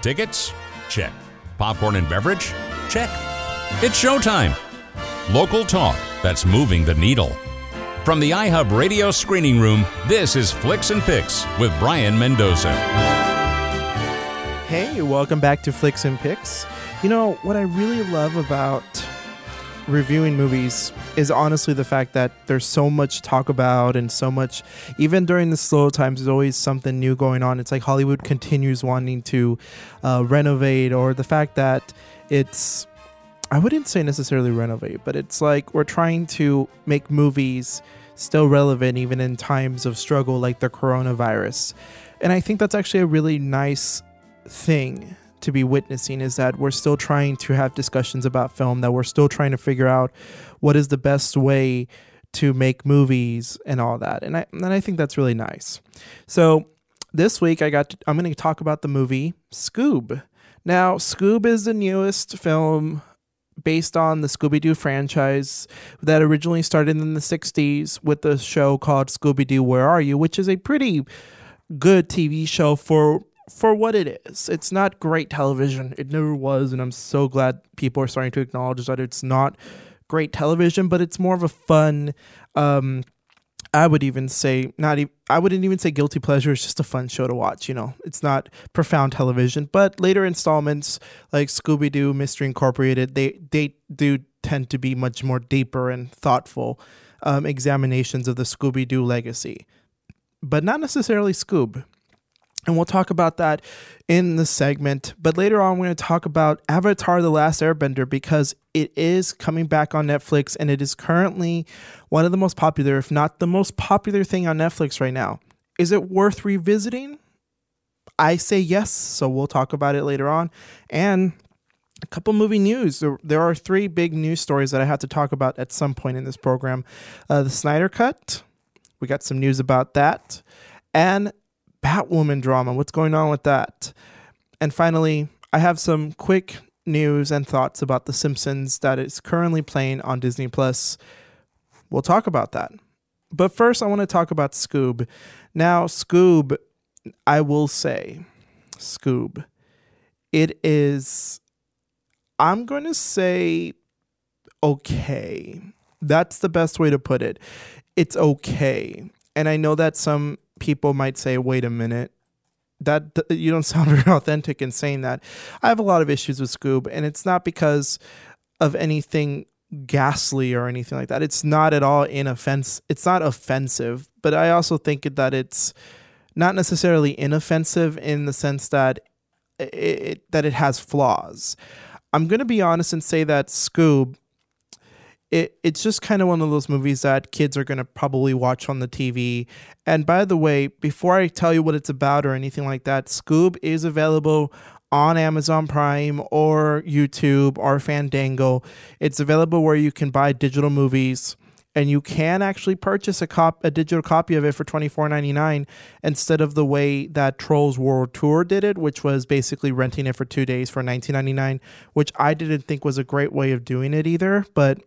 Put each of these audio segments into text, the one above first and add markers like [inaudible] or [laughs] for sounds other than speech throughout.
Tickets? Check. Popcorn and beverage? Check. It's showtime. Local talk that's moving the needle. From the iHub Radio Screening Room, this is Flicks and Picks with Brian Mendoza. Hey, welcome back to Flicks and Picks. You know, what I really love about reviewing movies is honestly the fact that there's so much talk about and so much even during the slow times there's always something new going on. It's like hollywood continues wanting to uh, renovate or the fact that it's i wouldn't say necessarily renovate but it's like we're trying to make movies still relevant even in times of struggle like the coronavirus. And i think that's actually a really nice thing to be witnessing is that we're still trying to have discussions about film, that we're still trying to figure out what is the best way to make movies and all that. And I and I think that's really nice. So this week I got to, I'm going to talk about the movie Scoob. Now, Scoob is the newest film based on the Scooby Doo franchise that originally started in the 60s with the show called Scooby Doo Where Are You, which is a pretty good TV show for for what it is. It's not great television. It never was, and I'm so glad people are starting to acknowledge that it's not great television, but it's more of a fun. Um, I would even say not. even. I wouldn't even say guilty pleasure. It's just a fun show to watch. You know, it's not profound television. But later installments like Scooby Doo, Mystery Incorporated, they they do tend to be much more deeper and thoughtful um, examinations of the Scooby Doo legacy, but not necessarily Scoob. And we'll talk about that in the segment. But later on, we're going to talk about Avatar The Last Airbender because it is coming back on Netflix and it is currently one of the most popular, if not the most popular thing on Netflix right now. Is it worth revisiting? I say yes. So we'll talk about it later on. And a couple movie news. There, are three big news stories that I have to talk about at some point in this program. Uh, the Snyder Cut, we got some news about that. And Batwoman drama. What's going on with that? And finally, I have some quick news and thoughts about The Simpsons that is currently playing on Disney Plus. We'll talk about that. But first, I want to talk about Scoob. Now, Scoob, I will say, Scoob, it is, I'm going to say, okay. That's the best way to put it. It's okay. And I know that some people might say, wait a minute, that you don't [laughs] sound very authentic in saying that. I have a lot of issues with Scoob, and it's not because of anything ghastly or anything like that. It's not at all inoffensive. It's not offensive, but I also think that it's not necessarily inoffensive in the sense that it, that it has flaws. I'm going to be honest and say that Scoob it it's just kind of one of those movies that kids are going to probably watch on the TV. And by the way, before I tell you what it's about or anything like that, Scoob is available on Amazon Prime or YouTube or Fandango. It's available where you can buy digital movies and you can actually purchase a cop a digital copy of it for $24.99 instead of the way that Trolls World Tour did it, which was basically renting it for 2 days for $19.99, which I didn't think was a great way of doing it either, but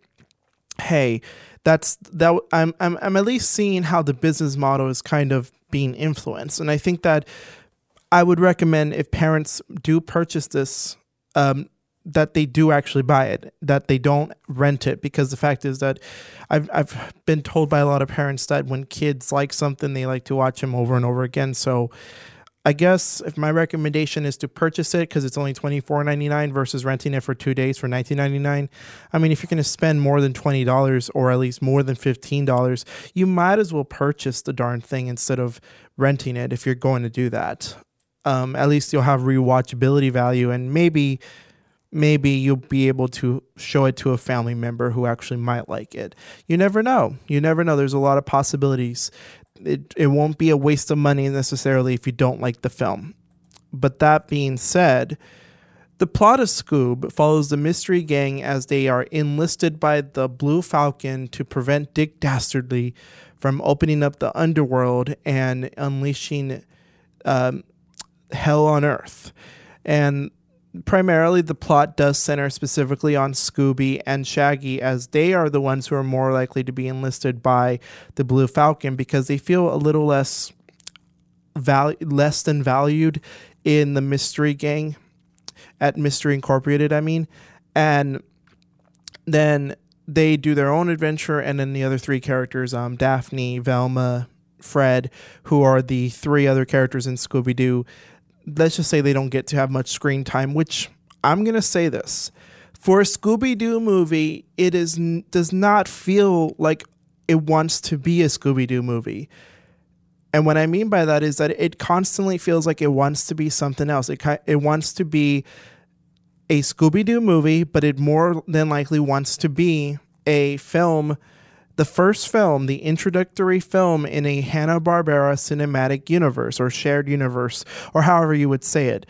hey, that's that I'm I'm I'm at least seeing how the business model is kind of being influenced, and I think that I would recommend if parents do purchase this. Um, that they do actually buy it, that they don't rent it, because the fact is that I've I've been told by a lot of parents that when kids like something, they like to watch them over and over again. So I guess if my recommendation is to purchase it because it's only twenty four ninety nine versus renting it for two days for nineteen ninety nine. I mean, if you're going to spend more than twenty dollars or at least more than fifteen dollars, you might as well purchase the darn thing instead of renting it. If you're going to do that, um, at least you'll have rewatchability value and maybe maybe you'll be able to show it to a family member who actually might like it. You never know. You never know. There's a lot of possibilities it, it won't be a waste of money necessarily if you don't like the film. But that being said, the plot of Scoob follows the mystery gang as they are enlisted by the Blue Falcon to prevent Dick Dastardly from opening up the underworld and unleashing um, hell on Earth. And primarily the plot does center specifically on Scooby and Shaggy as they are the ones who are more likely to be enlisted by the Blue Falcon because they feel a little less val- less than valued in the mystery gang at Mystery Incorporated, I mean. And then they do their own adventure, and then the other three characters, um, Daphne, Velma, Fred, who are the three other characters in Scooby Doo, let's just say they don't get to have much screen time, which I'm going to say this. For a Scooby Doo movie, it is does not feel like it wants to be a Scooby Doo movie. And what I mean by that is that it constantly feels like it wants to be something else. It it wants to be a Scooby Doo movie, but it more than likely wants to be a film the first film, the introductory film in a Hanna-Barbera cinematic universe or shared universe, or however you would say it.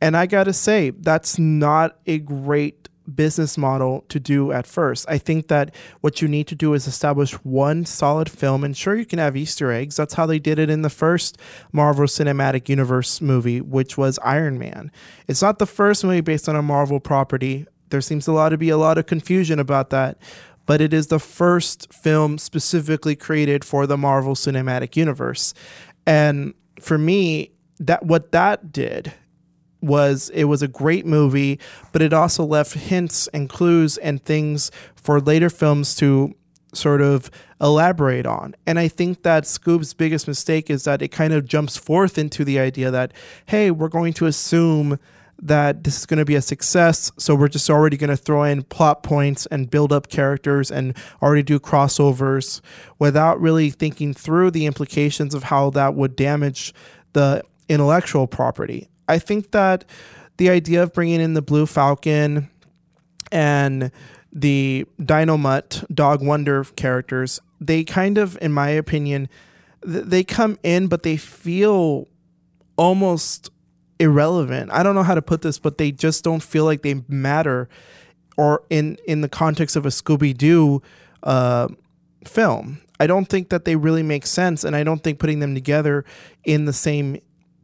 And I gotta say, that's not a great business model to do at first. I think that what you need to do is establish one solid film, and sure, you can have Easter eggs. That's how they did it in the first Marvel Cinematic Universe movie, which was Iron Man. It's not the first movie based on a Marvel property. There seems a lot to be a lot of confusion about that but it is the first film specifically created for the Marvel Cinematic Universe. And for me, that what that did was it was a great movie, but it also left hints and clues and things for later films to sort of elaborate on. And I think that Scoob's biggest mistake is that it kind of jumps forth into the idea that, hey, we're going to assume that this is going to be a success. So we're just already going to throw in plot points and build up characters and already do crossovers without really thinking through the implications of how that would damage the intellectual property. I think that the idea of bringing in the Blue Falcon and the Dynomutt Dog Wonder characters, they kind of, in my opinion, they come in, but they feel almost irrelevant. I don't know how to put this, but they just don't feel like they matter, or in in the context of a Scooby Doo uh, film. I don't think that they really make sense, and I don't think putting them together in the same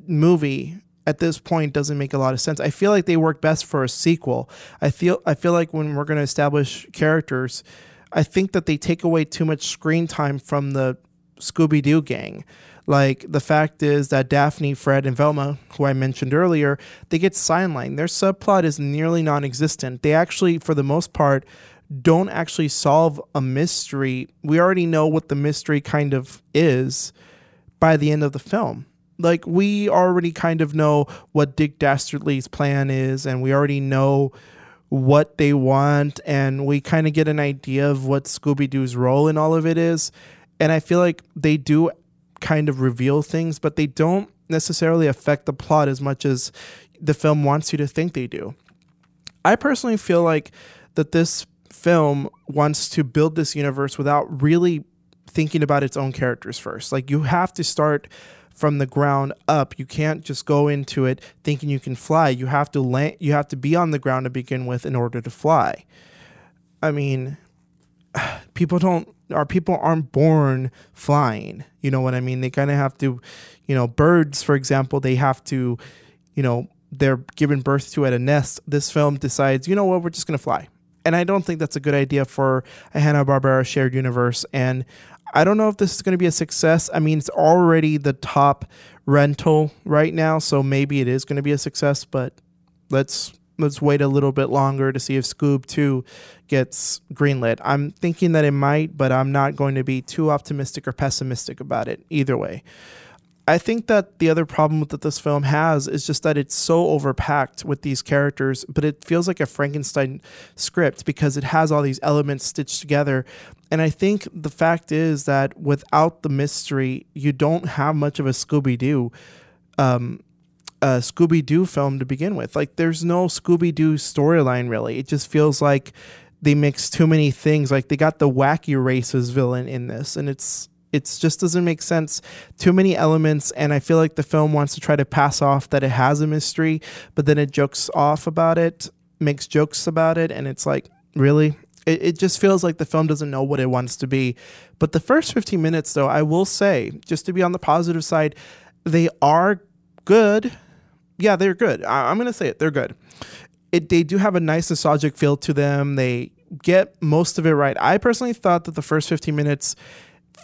movie at this point doesn't make a lot of sense. I feel like they work best for a sequel. I feel I feel like when we're going to establish characters, I think that they take away too much screen time from the Scooby Doo gang. Like the fact is that Daphne, Fred, and Velma, who I mentioned earlier, they get sidelined. Their subplot is nearly non existent. They actually, for the most part, don't actually solve a mystery. We already know what the mystery kind of is by the end of the film. Like, we already kind of know what Dick Dastardly's plan is, and we already know what they want, and we kind of get an idea of what Scooby Doo's role in all of it is. And I feel like they do kind of reveal things, but they don't necessarily affect the plot as much as the film wants you to think they do. I personally feel like that this film wants to build this universe without really thinking about its own characters first. Like you have to start from the ground up. You can't just go into it thinking you can fly. You have to land you have to be on the ground to begin with in order to fly. I mean, [sighs] people don't our people aren't born flying. You know what I mean? They kind of have to, you know, birds, for example, they have to, you know, they're given birth to at a nest. This film decides, you know what, we're just going to fly. And I don't think that's a good idea for a Hanna-Barbera shared universe. And I don't know if this is going to be a success. I mean, it's already the top rental right now, so maybe it is going to be a success, but let's let's wait a little bit longer to see if Scoob 2 gets greenlit. I'm thinking that it might, but I'm not going to be too optimistic or pessimistic about it either way. I think that the other problem that this film has is just that it's so overpacked with these characters, but it feels like a Frankenstein script because it has all these elements stitched together. And I think the fact is that without the mystery, you don't have much of a Scooby Doo. Um, Uh, a Scooby Doo film to begin with. Like, there's no Scooby Doo storyline really. It just feels like they mix too many things. Like, they got the wacky races villain in this, and it's it's just doesn't make sense. Too many elements, and I feel like the film wants to try to pass off that it has a mystery, but then it jokes off about it, makes jokes about it, and it's like, really? It, it just feels like the film doesn't know what it wants to be. But the first 15 minutes, though, I will say, just to be on the positive side, they are good yeah, they're good. I, am gonna say it. They're good. It they do have a nice nostalgic feel to them. They get most of it right. I personally thought that the first 15 minutes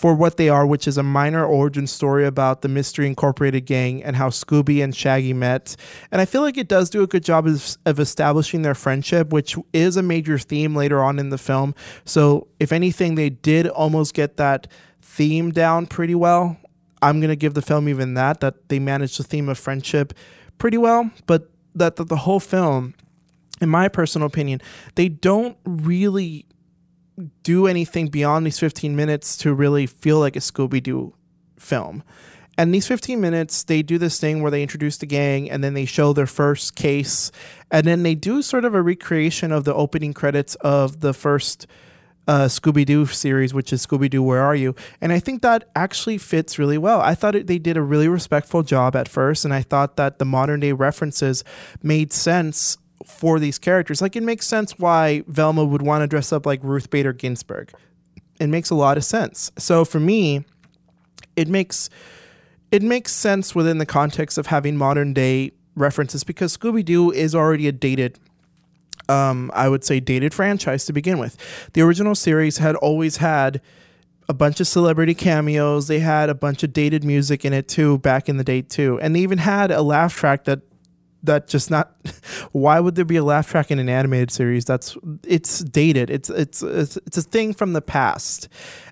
for what they are, which is a minor origin story about the Mystery Incorporated gang and how Scooby and Shaggy met. And I feel like it does do a good job of, of establishing their friendship, which is a major theme later on in the film. So, if anything, they did almost get that theme down pretty well. I'm going to give the film even that, that they managed the theme of friendship pretty well, but that, that the whole film, in my personal opinion, they don't really do anything beyond these 15 minutes to really feel like a Scooby Doo film. And these 15 minutes, they do this thing where they introduce the gang and then they show their first case. And then they do sort of a recreation of the opening credits of the first uh, Scooby Doo series, which is Scooby Doo, Where Are You? And I think that actually fits really well. I thought it, they did a really respectful job at first, and I thought that the modern day references made sense for these characters. Like it makes sense why Velma would want to dress up like Ruth Bader Ginsburg. It makes a lot of sense. So for me, it makes it makes sense within the context of having modern day references because Scooby Doo is already a dated um, I would say dated franchise to begin with. The original series had always had a bunch of celebrity cameos. They had a bunch of dated music in it too, back in the day too, and they even had a laugh track that that just not [laughs] why would there be a laugh track in an animated series that's it's dated it's it's it's, it's a thing from the past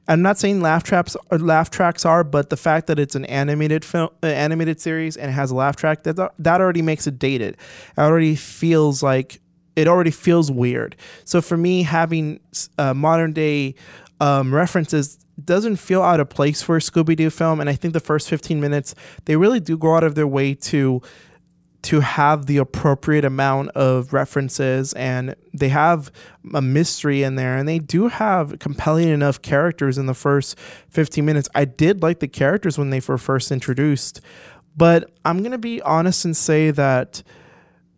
i'm not saying laugh traps or laugh tracks are but the fact that it's an animated film uh, animated series and it has a laugh track that that already makes it dated it already feels like it already feels weird so for me having uh, modern day um, references doesn't feel out of place for a scooby-doo film and i think the first 15 minutes they really do go out of their way to to have the appropriate amount of references and they have a mystery in there and they do have compelling enough characters in the first 15 minutes. I did like the characters when they were first introduced, but I'm going to be honest and say that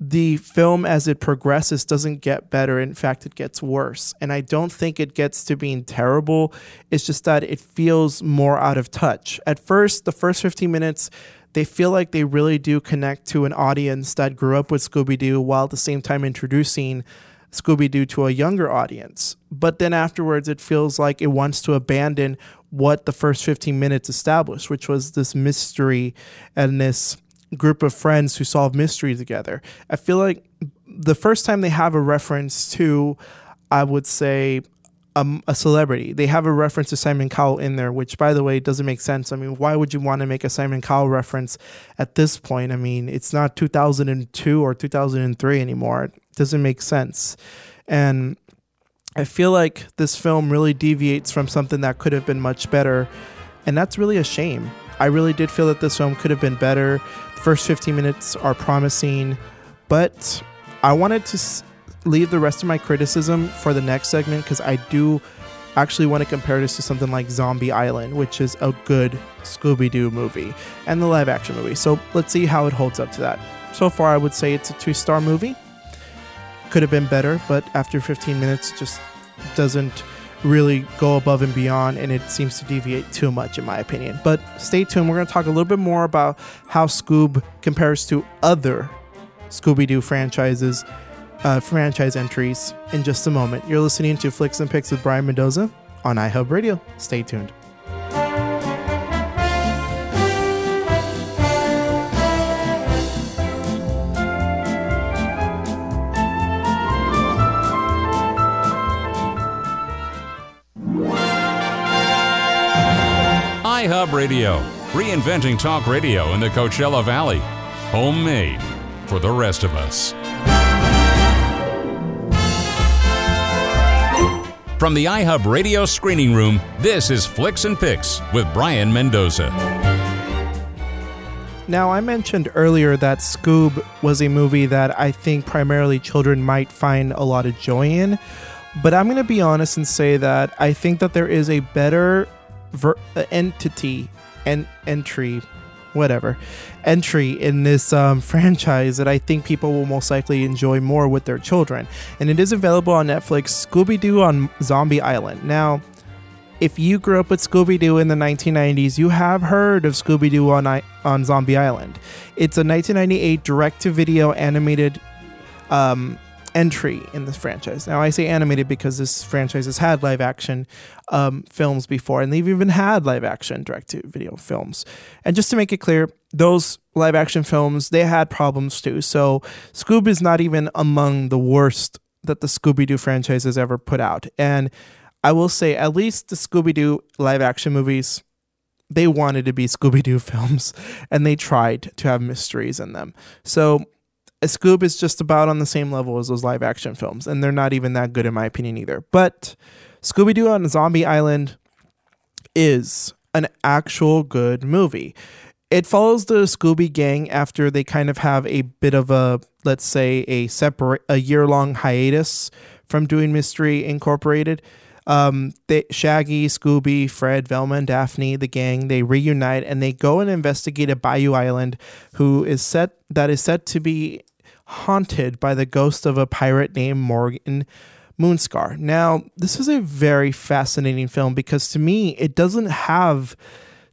the film as it progresses doesn't get better. In fact it gets worse. And i don't think it gets to being terrible. It's just that it feels more out of touch. At first the first 15 minutes they feel like they really do connect to an audience that grew up with Scooby Doo while at the same time introducing Scooby Doo to a younger audience. But then afterwards, it feels like it wants to abandon what the first 15 minutes established, which was this mystery and this group of friends who solve mystery together. I feel like the first time they have a reference to, I would say, um, a celebrity. They have a reference to Simon Cowell in there, which, by the way, doesn't make sense. I mean, why would you want to make a Simon Cowell reference at this point? I mean, it's not 2002 or 2003 anymore. It doesn't make sense. And I feel like this film really deviates from something that could have been much better. And that's really a shame. I really did feel that this film could have been better. First 15 minutes are promising, but I wanted to leave the rest of my criticism for the next segment because I do actually want to compare this to something like Zombie Island, which is a good Scooby Doo movie and the live action movie. So let's see how it holds up to that. So far, I would say it's a two star movie. Could have been better, but after 15 minutes, just doesn't really go above and beyond, and it seems to deviate too much, in my opinion. But stay tuned. We're going to talk a little bit more about how Scoob compares to other Scooby Doo franchises uh, franchise entries in just a moment. You're listening to Flicks and Picks with Brian Mendoza on iHub Radio. Stay tuned. iHub Radio, reinventing talk radio in the Coachella Valley. Homemade for the rest of us. From the iHub Radio Screening Room, this is Flicks and Picks with Brian Mendoza. Now, I mentioned earlier that Scoob was a movie that I think primarily children might find a lot of joy in, but I'm going to be honest and say that I think that there is a better ver- entity and entry whatever entry in this um, [laughs] franchise that I think people will most likely enjoy more with their children. And it is available on Netflix Scooby Doo on Zombie Island. Now, if you grew up with Scooby Doo in the 1990s, you have heard of Scooby Doo on, on Zombie Island. It's a 1998 direct to video animated um, entry in this franchise. Now, I say animated because this franchise has had live action um, films before, and they've even had live action direct to video films. And just to make it clear, those live action films they had problems too. So Scoob is not even among the worst that the Scooby Doo franchise has ever put out. And I will say, at least the Scooby Doo live action movies, they wanted to be Scooby Doo [laughs] films and they tried to have mysteries in them. So Scoob is just about on the same level as those live action films, and they're not even that good in my opinion either. But Scooby Doo on Zombie Island is an actual good movie. It follows the Scooby gang after they kind of have a bit of a let's say a separate a year long hiatus from doing Mystery Incorporated. Um, they, Shaggy, Scooby, Fred, Velma, and Daphne, the gang, they reunite and they go and investigate a Bayou Island, who is set that is said to be haunted by the ghost of a pirate named Morgan Moonscar. Now, this is a very fascinating film because to me, it doesn't have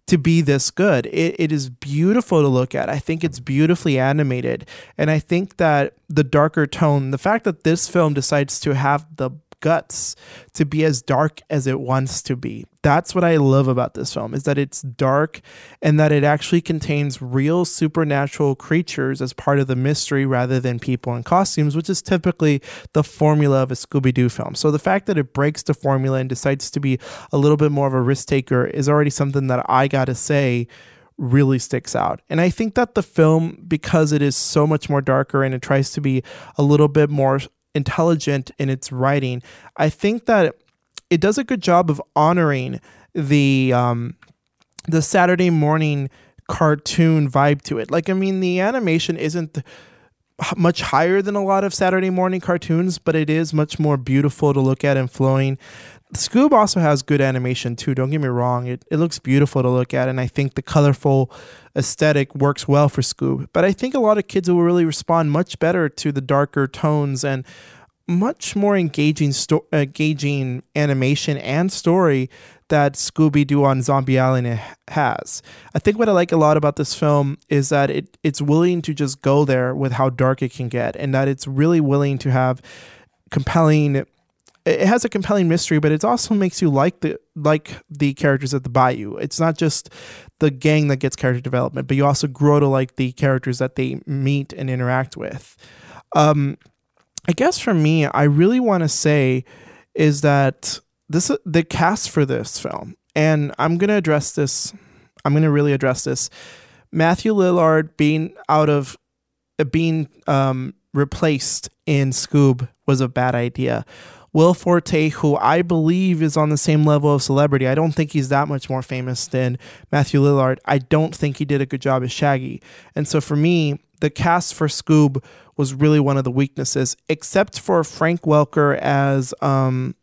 to be this good. It, it is beautiful to look at. I think it's beautifully animated. And I think that the darker tone, the fact that this film decides to have the guts to be as dark as it wants to be. That's what I love about this film is that it's dark and that it actually contains real supernatural creatures as part of the mystery rather than people in costumes, which is typically the formula of a Scooby-Doo film. So the fact that it breaks the formula and decides to be a little bit more of a risk taker is already something that I got to say really sticks out. And I think that the film, because it is so much more darker and it tries to be a little bit more intelligent in its writing. I think that it does a good job of honoring the um, the Saturday morning cartoon vibe to it. Like, I mean, the animation isn't much higher than a lot of Saturday morning cartoons, but it is much more beautiful to look at and flowing. Scoob also has good animation too. Don't get me wrong; it it looks beautiful to look at, and I think the colorful aesthetic works well for Scoob. But I think a lot of kids will really respond much better to the darker tones and much more engaging sto- engaging animation and story that Scooby Doo on Zombie Island has. I think what I like a lot about this film is that it it's willing to just go there with how dark it can get, and that it's really willing to have compelling it has a compelling mystery, but it also makes you like the like the characters at the Bayou. It's not just the gang that gets character development, but you also grow to like the characters that they meet and interact with. Um, I guess for me, I really want to say is that this the cast for this film, and I'm gonna address this. I'm gonna really address this. Matthew Lillard being out of uh, being um, replaced in Scoob was a bad idea Will Forte, who I believe is on the same level of celebrity. I don't think he's that much more famous than Matthew Lillard. I don't think he did a good job as Shaggy. And so for me, the cast for Scoob was really one of the weaknesses, except for Frank Welker as um,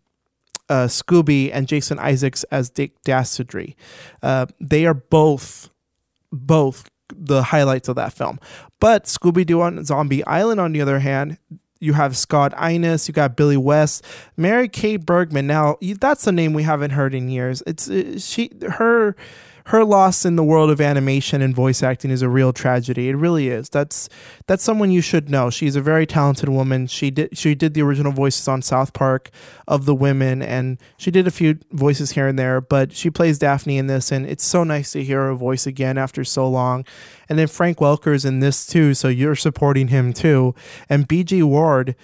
uh, Scooby and Jason Isaacs as Dick Dastardly. Uh, they are both both the highlights of that film. But Scooby Doo on Zombie Island, on the other hand, you have Scott Innes, you got Billy West, Mary Kay Bergman. Now that's a name we haven't heard in years. It's uh, she her her loss in the world of animation and voice acting is a real tragedy. It really is. That's that's someone you should know. She's a very talented woman. She did she did the original voices on South Park of the women and she did a few voices here and there, but she plays Daphne in this and it's so nice to hear her voice again after so long. And then Frank Welker's in this too, so you're supporting him too. And B.J. Ward,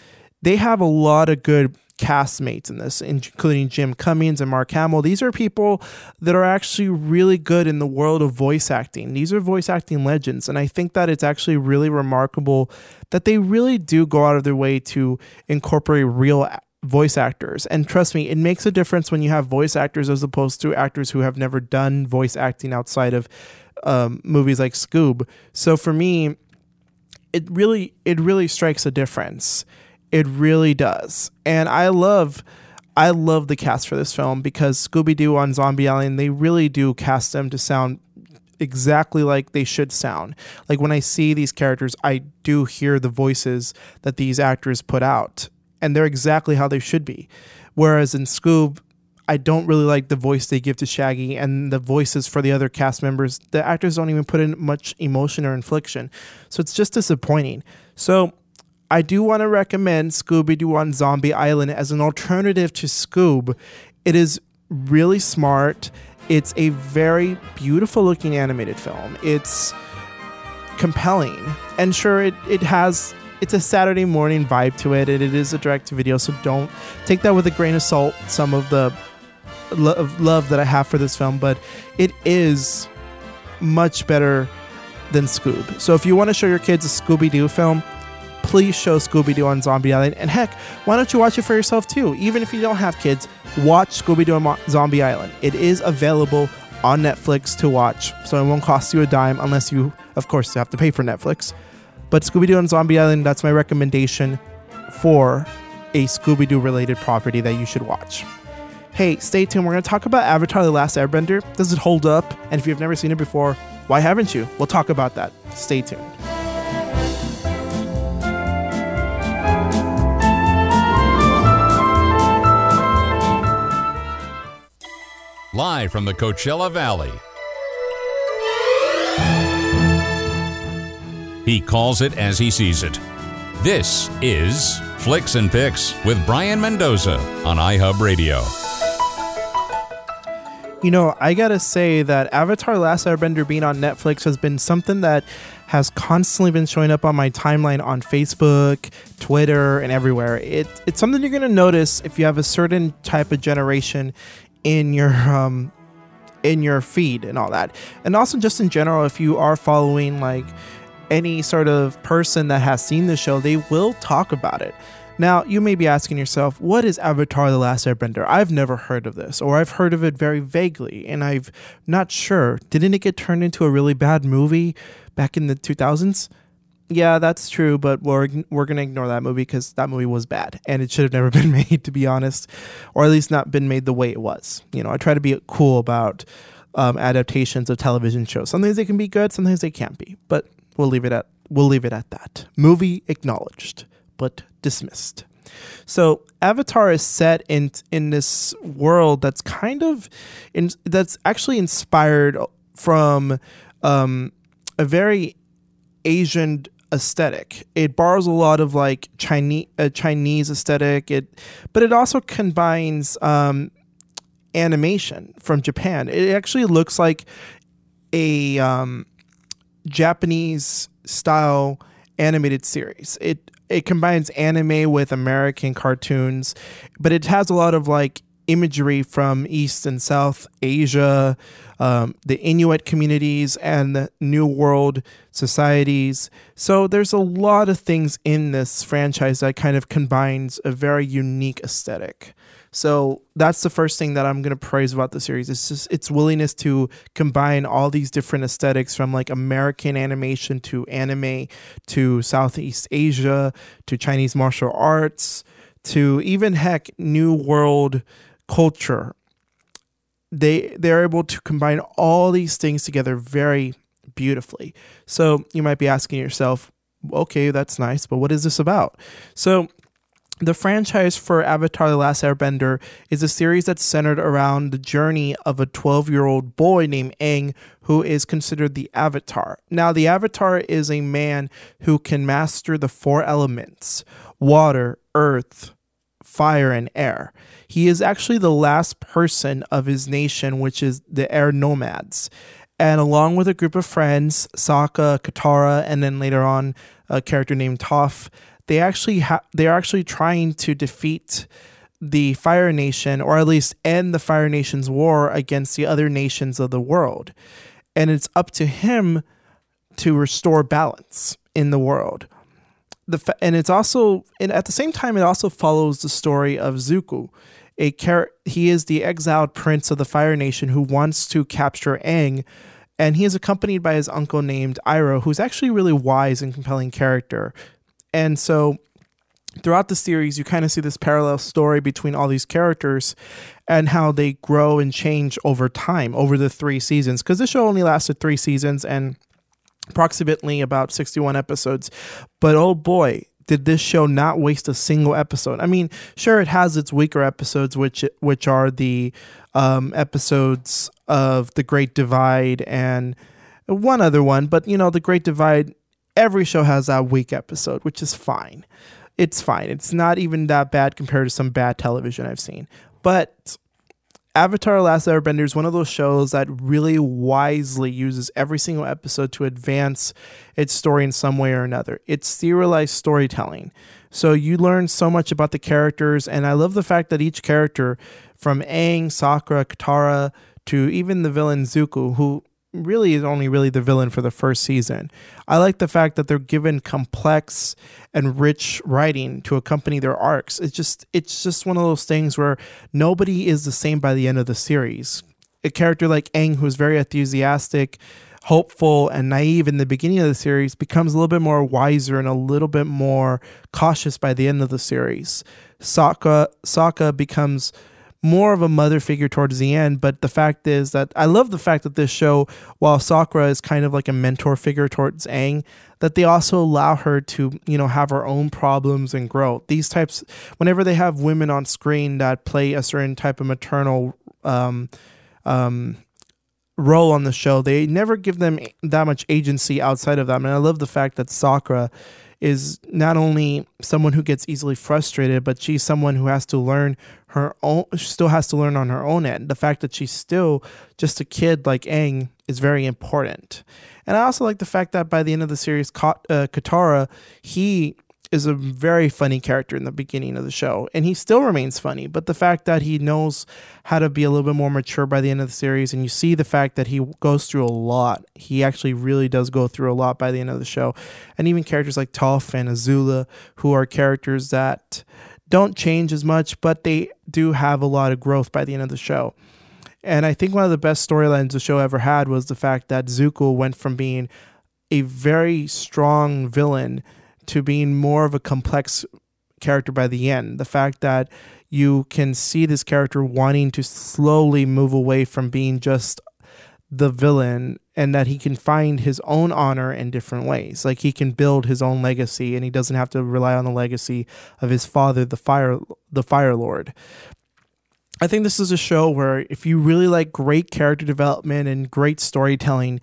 they have a lot of good castmates in this, including Jim Cummings and Mark Hamill. These are people that are actually really good in the world of voice acting. These are voice acting legends. And I think that it's actually really remarkable that they really do go out of their way to incorporate real voice actors. And trust me, it makes a difference when you have voice actors as opposed to actors who have never done voice acting outside of um, movies like Scoob. So for me, it really it really strikes a difference. It really does. And I love I love the cast for this film because Scooby Doo on Zombie Island, they really do cast them to sound exactly like they should sound. Like when I see these characters, I do hear the voices that these actors put out, and they're exactly how they should be. Whereas in Scoob, I don't really like the voice they give to Shaggy and the voices for the other cast members. The actors don't even put in much emotion or infliction. So it's just disappointing. So I do want to recommend Scooby Doo on Zombie Island as an alternative to Scoob. It is really smart. It's a very beautiful looking animated film. It's compelling. And sure, it, it has it's a Saturday morning vibe to it, and it is a direct to video, so don't take that with a grain of salt. Some of the lo- love that I have for this film, but it is much better than Scoob. So if you want to show your kids a Scooby Doo film, please show Scooby Doo on Zombie Island. And heck, why don't you watch it for yourself too? Even if you don't have kids, watch Scooby Doo on Zombie Island. It is available on Netflix to watch, so it won't cost you a dime unless you, of course, have to pay for Netflix. But Scooby Doo on Zombie Island, that's my recommendation for a Scooby Doo related property that you should watch. Hey, stay tuned. We're going to talk about Avatar The Last Airbender. Does it hold up? And if you've never seen it before, why haven't you? We'll talk about that. Stay tuned. Live from the Coachella Valley. He calls it as he sees it. This is Flicks and Picks with Brian Mendoza on iHub Radio. You know, I gotta say that Avatar Last Airbender being on Netflix has been something that has constantly been showing up on my timeline on Facebook, Twitter, and everywhere. It, it's something you're gonna notice if you have a certain type of generation in your um, in your feed and all that. And also just in general, if you are following like any sort of person that has seen the show, they will talk about it. Now, you may be asking yourself, what is Avatar The Last Airbender? I've never heard of this, or I've heard of it very vaguely, and I'm not sure. Didn't it get turned into a really bad movie back in the 2000s? Yeah, that's true, but we're, we're to ignore that movie because that movie was bad and it should have never [laughs] been made, to be honest, or at least not been made the way it was. You know, I try to be cool about um, adaptations of television shows. Sometimes they can be good, sometimes they can't be, but we'll leave it at we'll leave it at that. Movie acknowledged, but dismissed. So Avatar is set in in this world that's kind of in, that's actually inspired from um, a very Asian aesthetic. It borrows a lot of like Chinese a Chinese aesthetic. It, but it also combines um, animation from Japan. It actually looks like a um, Japanese style animated series. It it combines anime with American cartoons, but it has a lot of like imagery from East and South Asia, um, the Inuit communities, and the New World societies. So there's a lot of things in this franchise that kind of combines a very unique aesthetic. So that's the first thing that I'm going to praise about the series. It's just its willingness to combine all these different aesthetics from like American animation to anime to Southeast Asia to Chinese martial arts to even heck new world culture. They they're able to combine all these things together very beautifully. So you might be asking yourself, okay, that's nice, but what is this about? So the franchise for Avatar The Last Airbender is a series that's centered around the journey of a 12 year old boy named Aang, who is considered the Avatar. Now, the Avatar is a man who can master the four elements water, earth, fire, and air. He is actually the last person of his nation, which is the air nomads. And along with a group of friends, Sokka, Katara, and then later on a character named Toph, they actually ha- they're actually trying to defeat the Fire Nation, or at least end the Fire Nation's war against the other nations of the world. And it's up to him to restore balance in the world. The fa- and it's also and at the same time it also follows the story of Zuko. A char- he is the exiled prince of the Fire Nation who wants to capture Aang, and he is accompanied by his uncle named Iroh, who's actually a really wise and compelling character and so throughout the series, you kind of see this parallel story between all these characters and how they grow and change over time over the three seasons. Because the show only lasted three seasons and approximately about 61 episodes. But oh boy, did this show not waste a single episode. I mean, sure, it has its weaker episodes, which which are the um, episodes of the Great Divide and one other one, but you know, the Great Divide every show has that weak episode, which is fine. It's fine. It's not even that bad compared to some bad television I've seen. But Avatar Last Airbender is one of those shows that really wisely uses every single episode to advance its story in some way or another. It's serialized storytelling. So you learn so much about the characters, and I love the fact that each character, from Aang, Sokka, Katara, to even the villain Zuko, who really is only really the villain for the first season. I like the fact that they're given complex and rich writing to accompany their arcs. It's just it's just one of those things where nobody is the same by the end of the series. A character like Aang who's very enthusiastic, hopeful and naive in the beginning of the series becomes a little bit more wiser and a little bit more cautious by the end of the series. Sokka Sokka becomes more of a mother figure towards the end. But the fact is that I love the fact that this show, while Sakura is kind of like a mentor figure towards Aang, that they also allow her to, you know, have her own problems and grow. These types, whenever they have women on screen that play a certain type of maternal um, um, role on the show, they never give them that much agency outside of them. And I love the fact that Sakura is not only someone who gets easily frustrated, but she's someone who has to learn her own, still has to learn on her own end. The fact that she's still just a kid like Aang is very important. And I also like the fact that by the end of the series, uh, Katara, he is a very funny character in the beginning of the show, and he still remains funny. But the fact that he knows how to be a little bit more mature by the end of the series, and you see the fact that he goes through a lot, he actually really does go through a lot by the end of the show. And even characters like Toph and Azula, who are characters that don't change as much, but they do have a lot of growth by the end of the show. And I think one of the best storylines the show ever had was the fact that Zuko went from being a very strong villain to being more of a complex character by the end. The fact that you can see this character wanting to slowly move away from being just the villain and that he can find his own honor in different ways. Like he can build his own legacy and he doesn't have to rely on the legacy of his father, the fire the Fire Lord. I think this is a show where if you really like great character development and great storytelling,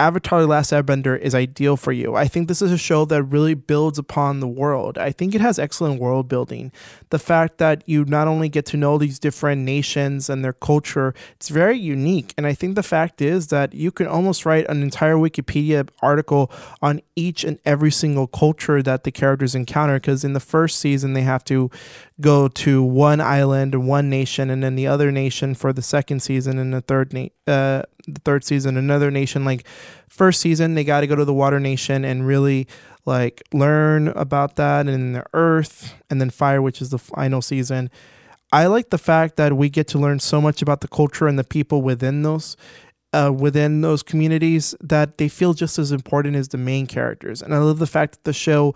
Avatar: The Last Airbender is ideal for you. I think this is a show that really builds upon the world. I think it has excellent world building. The fact that you not only get to know these different nations and their culture, it's very unique. And I think the fact is that you can almost write an entire Wikipedia article on each and every single culture that the characters encounter. Because in the first season, they have to go to one island and one nation, and then the other nation for the second season, and the third na- uh, the third season another nation. Like first season, they got to go to the Water Nation and really like learn about that and the Earth, and then Fire, which is the final season. I like the fact that we get to learn so much about the culture and the people within those uh, within those communities that they feel just as important as the main characters. And I love the fact that the show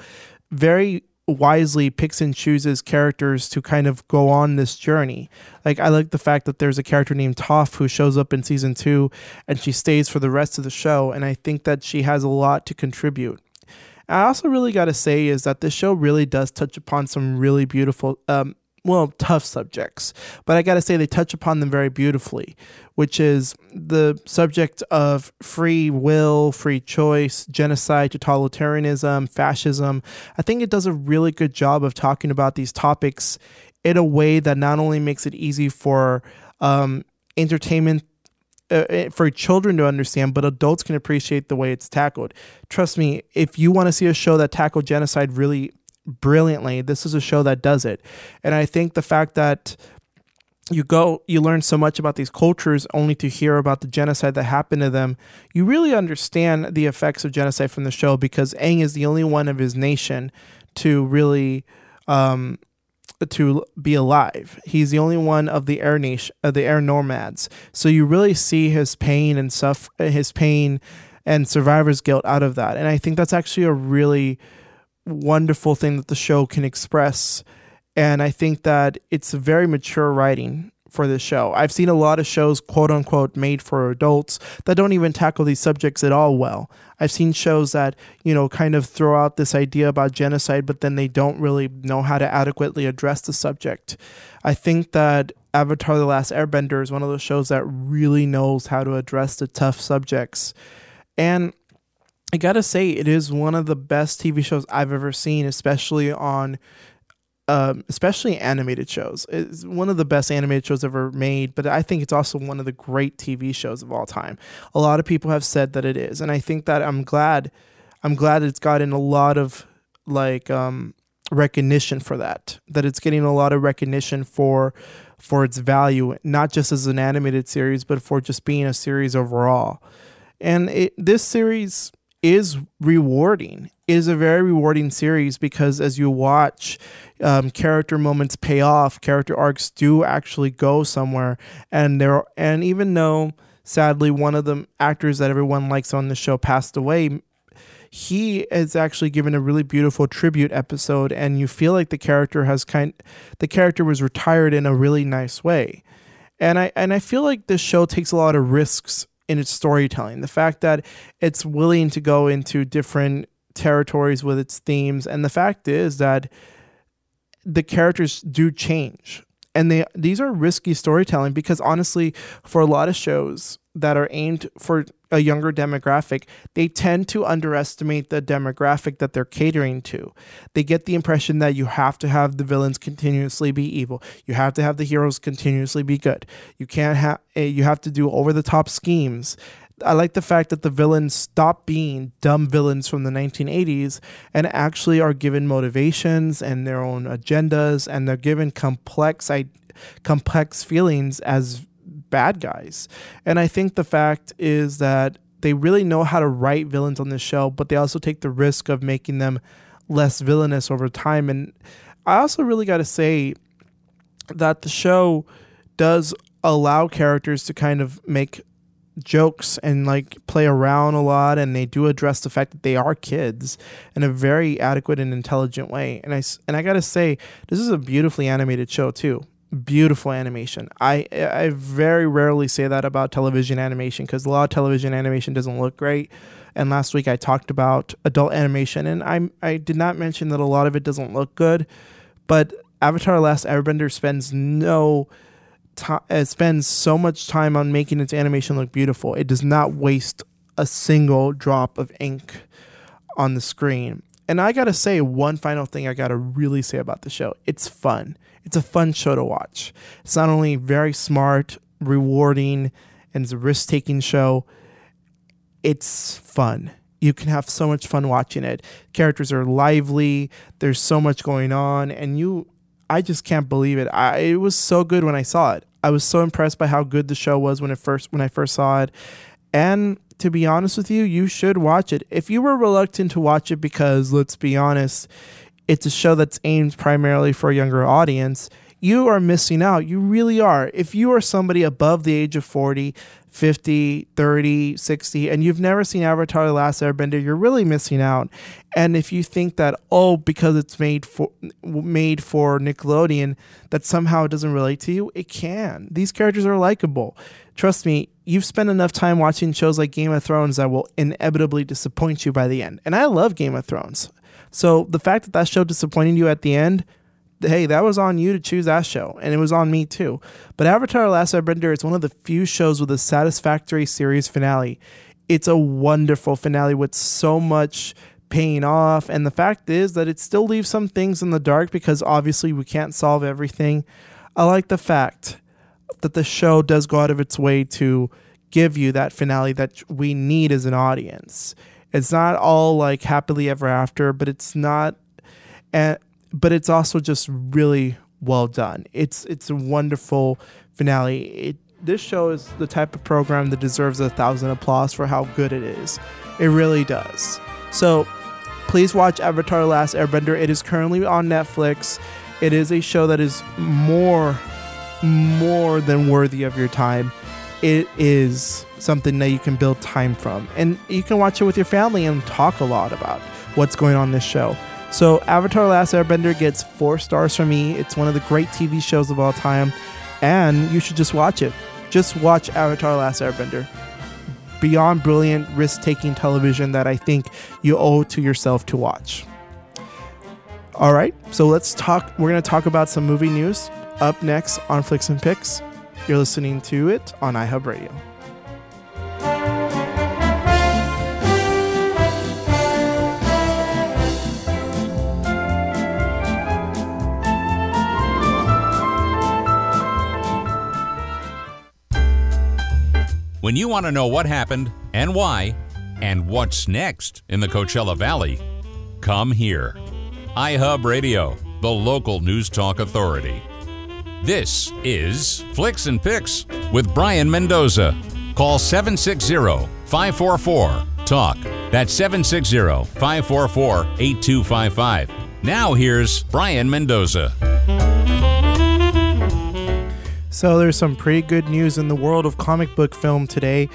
very wisely picks and chooses characters to kind of go on this journey. Like I like the fact that there's a character named Toph who shows up in season 2 and she stays for the rest of the show and I think that she has a lot to contribute. I also really got to say is that this show really does touch upon some really beautiful um, well, tough subjects, but I got to say they touch upon them very beautifully, which is the subject of free will, free choice, genocide, totalitarianism, fascism. I think it does a really good job of talking about these topics in a way that not only makes it easy for um, entertainment uh, uh for children to understand, but adults can appreciate the way it's tackled. Trust me, if you want to see a show that tackled genocide really brilliantly. This is a show that does it. And I think the fact that you go you learn so much about these cultures only to hear about the genocide that happened to them you really understand the effects of genocide from the show because Aang is the only one of his nation to really um, to be alive. He's the only one of the air nation, of the air nomads. So you really see his pain and suffer, his pain and survivor's guilt out of that. And I think that's actually a really wonderful thing that the show can express. And I think that it's a very mature writing for this show. I've seen a lot of shows, quote unquote, made for adults that don't even tackle these subjects at all well. I've seen shows that, you know, kind of throw out this idea about genocide, but then they don't really know how to adequately address the subject. I think that Avatar The Last Airbender is one of those shows that really knows how to address the tough subjects. And I gotta say, it is one of the best TV shows I've ever seen, especially on, um, especially animated shows. It's one of the best animated shows ever made, but I think it's also one of the great TV shows of all time. A lot of people have said that it is, and I think that I'm glad, I'm glad it's gotten a lot of like um, recognition for that. That it's getting a lot of recognition for for its value, not just as an animated series, but for just being a series overall. And it, this series is rewarding. Is a very rewarding series because as you watch, um, character moments pay off. Character arcs do actually go somewhere, and there. And even though sadly one of the actors that everyone likes on the show passed away, he is actually given a really beautiful tribute episode, and you feel like the character has kind. The character was retired in a really nice way, and I and I feel like this show takes a lot of risks in its storytelling. The fact that it's willing to go into different territories with its themes, and the fact is that the characters do change. And they these are risky storytelling because honestly, for a lot of shows that are aimed for a younger demographic, they tend to underestimate the demographic that they're catering to. They get the impression that you have to have the villains continuously be evil. You have to have the heroes continuously be good. You can't have eh, you have to do over the top schemes. I like the fact that the villains stop being dumb villains from the 1980s and actually are given motivations and their own agendas and they're given complex I- complex feelings as bad guys. And I think the fact is that they really know how to write villains on this show, but they also take the risk of making them less villainous over time. And I also really got to say that the show does allow characters to kind of make jokes and like play around a lot and they do address the fact that they are kids in a very adequate and intelligent way and i and i got to say this is a beautifully animated show too beautiful animation. I I very rarely say that about television animation because a lot of television animation doesn't look great. And last week I talked about adult animation, and I I did not mention that a lot of it doesn't look good, but Avatar: Last Airbender spends no time. It uh, spends so much time on making its animation look beautiful. It does not waste a single drop of ink on the screen. And I gotta say, one final thing I gotta really say about the show: it's fun it's a fun show to watch. It's not only very smart, rewarding, and it's a risk taking show, it's fun. You can have so much fun watching it. Characters are lively, there's so much going on, and you I just can't believe it. I, it was so good when I saw it. I was so impressed by how good the show was when it first when I first saw it. And to be honest with you, you should watch it. If you were reluctant to watch it because let's be honest, it's a show that's aimed primarily for a younger audience, you are missing out. You really are. If you are somebody above the age of 40, 50, 30, 60, and you've never seen Avatar The Last Airbender, you're really missing out. And if you think that, oh, because it's made for made for Nickelodeon, that somehow it doesn't relate to you, it can. These characters are likable. Trust me, you've spent enough time watching shows like Game of Thrones that will inevitably disappoint you by the end. And I love Game of Thrones. So the fact that that show disappointed you at the end, hey, that was on you to choose that show, and it was on me too. But Avatar: Last Airbender is one of the few shows with a satisfactory series finale. It's a wonderful finale with so much paying off, and the fact is that it still leaves some things in the dark because obviously we can't solve everything. I like the fact that the show does go out of its way to give you that finale that we need as an audience. It's not all like happily ever after, but it's not and but it's also just really well done. It's it's a wonderful finale. It, this show is the type of program that deserves a thousand applause for how good it is. It really does. So please watch Avatar Last Airbender. It is currently on Netflix. It is a show that is more more than worthy of your time. It is something that you can build time from. And you can watch it with your family and talk a lot about what's going on this show. So, Avatar Last Airbender gets four stars from me. It's one of the great TV shows of all time, and you should just watch it. Just watch Avatar Last Airbender. Beyond brilliant, risk taking television that I think you owe to yourself to watch. All right, so let's talk. We're going to talk about some movie news up next on Flicks and Picks. You're listening to it on iHub Radio. When you want to know what happened and why and what's next in the Coachella Valley, come here. iHub Radio, the local news talk authority. This is Flicks and Picks with Brian Mendoza. Call 760 544 TALK. That's 760 544 8255. Now here's Brian Mendoza. So there's some pretty good news in the world of comic book film today,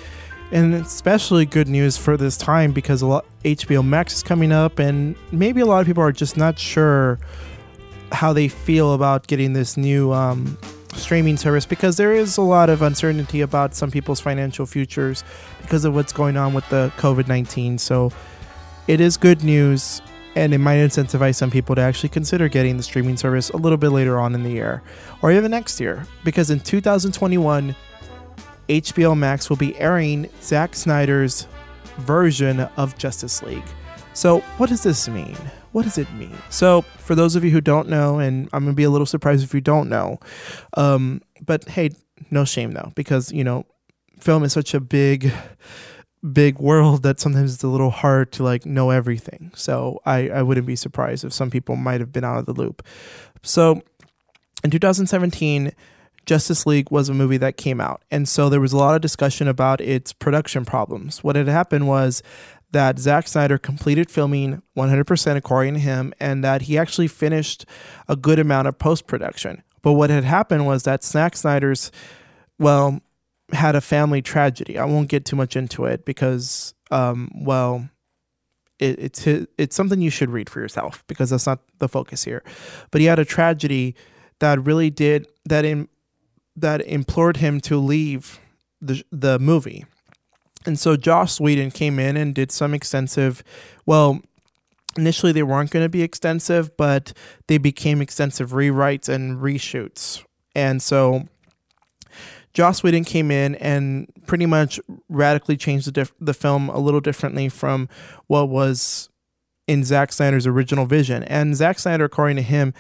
and especially good news for this time because a lot HBO Max is coming up, and maybe a lot of people are just not sure how they feel about getting this new um, streaming service because there is a lot of uncertainty about some people's financial futures because of what's going on with the COVID 19. So it is good news and it might incentivize some people to actually consider getting the streaming service a little bit later on in the year or even next year because in 2021 HBO Max will be airing Zack Snyder's version of Justice League. So, what does this mean? What does it mean? So, for those of you who don't know, and I'm gonna be a little surprised if you don't know, um, but hey, no shame though, because you know, film is such a big big world that sometimes it's a little hard to like know everything. So I, I wouldn't be surprised if some people might have been out of the loop. So in 2017, Justice League was a movie that came out. And so there was a lot of discussion about its production problems. What had happened was that Zack Snyder completed filming 100% according to him and that he actually finished a good amount of post production. But what had happened was that Zack Snyder's, well, had a family tragedy. I won't get too much into it because, um, well, it, it's it's something you should read for yourself because that's not the focus here. But he had a tragedy that really did that in that implored him to leave the the movie. And so Joss Whedon came in and did some extensive, well, initially they weren't going to be extensive, but they became extensive rewrites and reshoots. And so Joss Whedon came in and pretty much radically changed the dif- the film a little differently from what was in Zack Snyder's original vision. And Zack Snyder, according to him,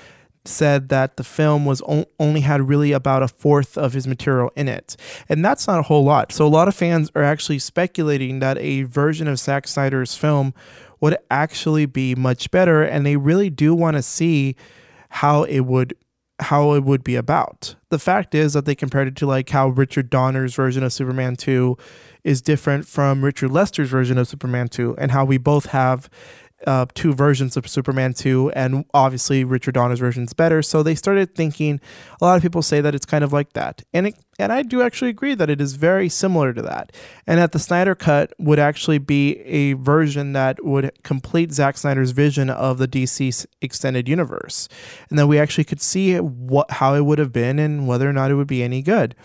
said that the film was only had really about a fourth of his material in it. And that's not a whole lot. So a lot of fans are actually speculating that a version of Zack Snyder's film would actually be much better and they really do want to see how it would how it would be about. The fact is that they compared it to like how Richard Donner's version of Superman 2 is different from Richard Lester's version of Superman 2 and how we both have uh, two versions of Superman 2, and obviously Richard Donner's version is better. So they started thinking. A lot of people say that it's kind of like that, and it, and I do actually agree that it is very similar to that, and that the Snyder Cut would actually be a version that would complete Zack Snyder's vision of the DC extended universe, and that we actually could see what how it would have been and whether or not it would be any good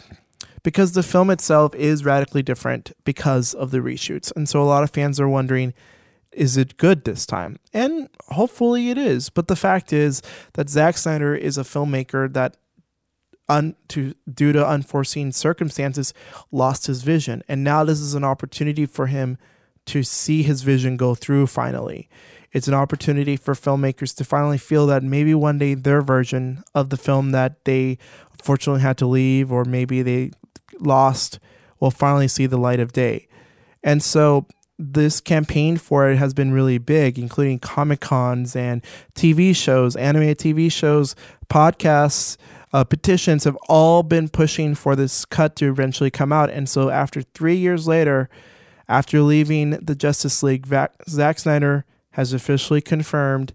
because the film itself is radically different because of the reshoots. And so a lot of fans are wondering is it good this time? And hopefully it is. But the fact is that Zack Snyder is a filmmaker that un, to due to unforeseen circumstances lost his vision and now this is an opportunity for him to see his vision go through finally. It's an opportunity for filmmakers to finally feel that maybe one day their version of the film that they fortunately had to leave or maybe they lost will finally see the light of day. And so this campaign for it has been really big, including Comic Cons and TV shows, animated TV shows, podcasts, uh, petitions have all been pushing for this cut to eventually come out. And so, after three years later, after leaving the Justice League, Zack Snyder has officially confirmed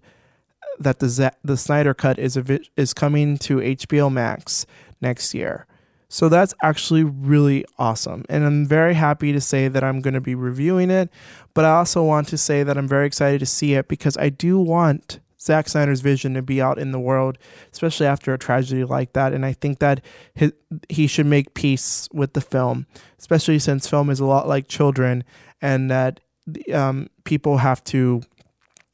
that the Z- the Snyder cut is vi- is coming to HBO Max next year. So that's actually really awesome. And I'm very happy to say that I'm going to be reviewing it. But I also want to say that I'm very excited to see it because I do want Zack Snyder's vision to be out in the world, especially after a tragedy like that. And I think that he should make peace with the film, especially since film is a lot like children and that um, people have to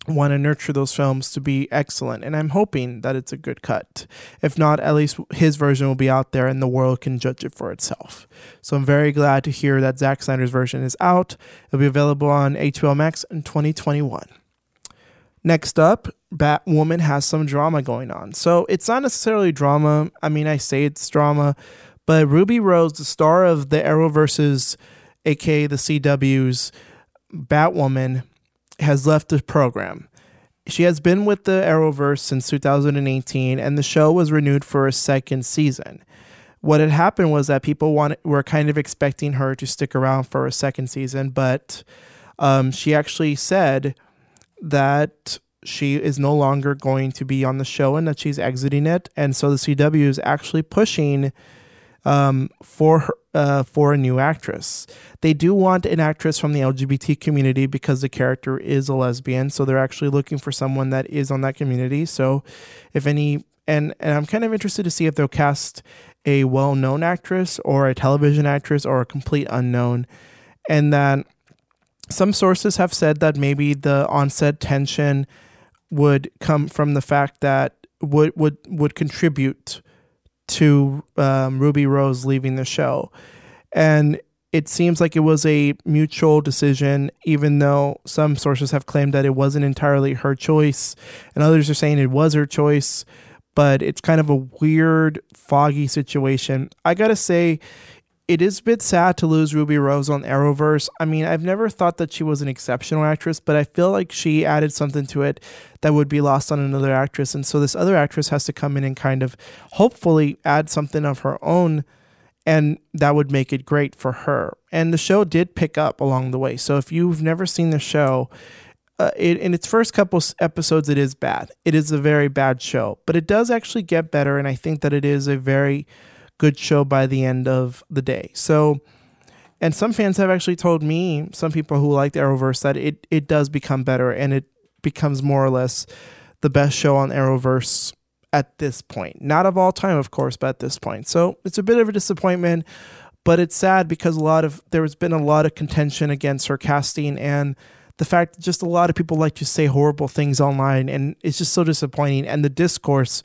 want to nurture those films to be excellent and i'm hoping that it's a good cut. If not at least his version will be out there and the world can judge it for itself. So i'm very glad to hear that Zack snyder's version is out. It'll be available on hbo max in 2021 next up batwoman has some drama going on. So it's not necessarily drama i mean i say it's drama but ruby rose the star of the Arrowverse, aka the CW's Batwoman, has left the program. She has been with the Arrowverse since 2018, and the show was renewed for a second season. What had happened was that people wanted, were kind of expecting her to stick around for a second season, but um, she actually said that she is no longer going to be on the show and that she's exiting it. And so the CW is actually pushing um, for her, uh, for a new actress. They do want an actress from the LGBT community because the character is a lesbian. So they're actually looking for someone that is on that community. So if any, and, and I'm kind of interested to see if they'll cast a well known actress or a television actress or a complete unknown. And that some sources have said that maybe the onset tension would come from the fact that would would would contribute to um, Ruby Rose leaving the show, and it seems like it was a mutual decision, even though some sources have claimed that it wasn't entirely her choice, and others are saying it was her choice. But it's kind of a weird, foggy situation. I gotta say, it is a bit sad to lose Ruby Rose on Arrowverse. I mean, I've never thought that she was an exceptional actress, but I feel like she added something to it that would be lost on another actress. And so this other actress has to come in and kind of hopefully add something of her own, and that would make it great for her. And the show did pick up along the way. So if you've never seen the show, uh, it, in its first couple episodes, it is bad. It is a very bad show, but it does actually get better. And I think that it is a very good show by the end of the day. So, and some fans have actually told me, some people who liked Arrowverse, that it it does become better and it becomes more or less the best show on Arrowverse at this point. Not of all time, of course, but at this point. So it's a bit of a disappointment, but it's sad because a lot of there has been a lot of contention against her casting and the fact that just a lot of people like to say horrible things online and it's just so disappointing and the discourse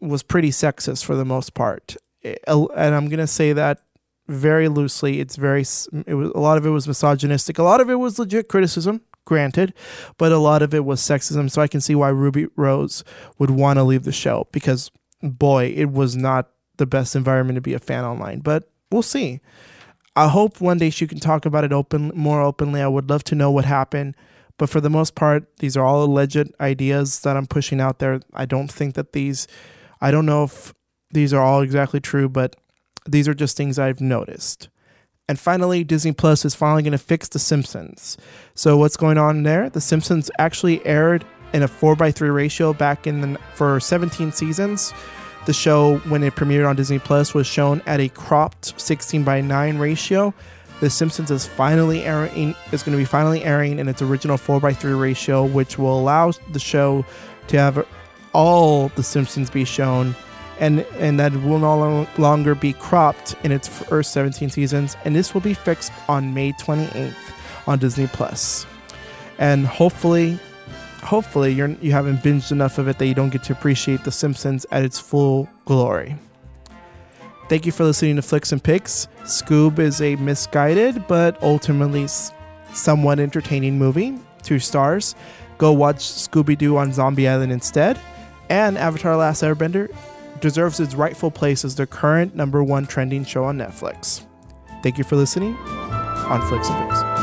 was pretty sexist for the most part. And I'm going to say that very loosely. It's very, it was, a lot of it was misogynistic. A lot of it was legit criticism, granted, but a lot of it was sexism. So I can see why Ruby Rose would want to leave the show because, boy, it was not the best environment to be a fan online. But we'll see. I hope one day she can talk about it open more openly. I would love to know what happened. But for the most part, these are all alleged ideas that I'm pushing out there. I don't think that these, I don't know if these are all exactly true, but these are just things I've noticed. And finally, Disney Plus is finally going to fix The Simpsons. So what's going on there? The Simpsons actually aired in a 4 by 3 ratio back in the, for 17 seasons. The show, when it premiered on Disney Plus, was shown at a cropped 16 by 9 ratio. The Simpsons is finally airing is going to be finally airing in its original 4x3 ratio, which will allow the show to have all the Simpsons be shown and and that will no longer be cropped in its first 17 seasons and this will be fixed on May 28th on Disney Plus. And hopefully hopefully you're you haven't binged enough of it that you don't get to appreciate the Simpsons at its full glory. Thank you for listening to Flicks and Picks. Scoob is a misguided but ultimately somewhat entertaining movie. Two stars. Go watch Scooby Doo on Zombie Island instead. And Avatar Last Airbender deserves its rightful place as the current number one trending show on Netflix. Thank you for listening on Flicks and Picks.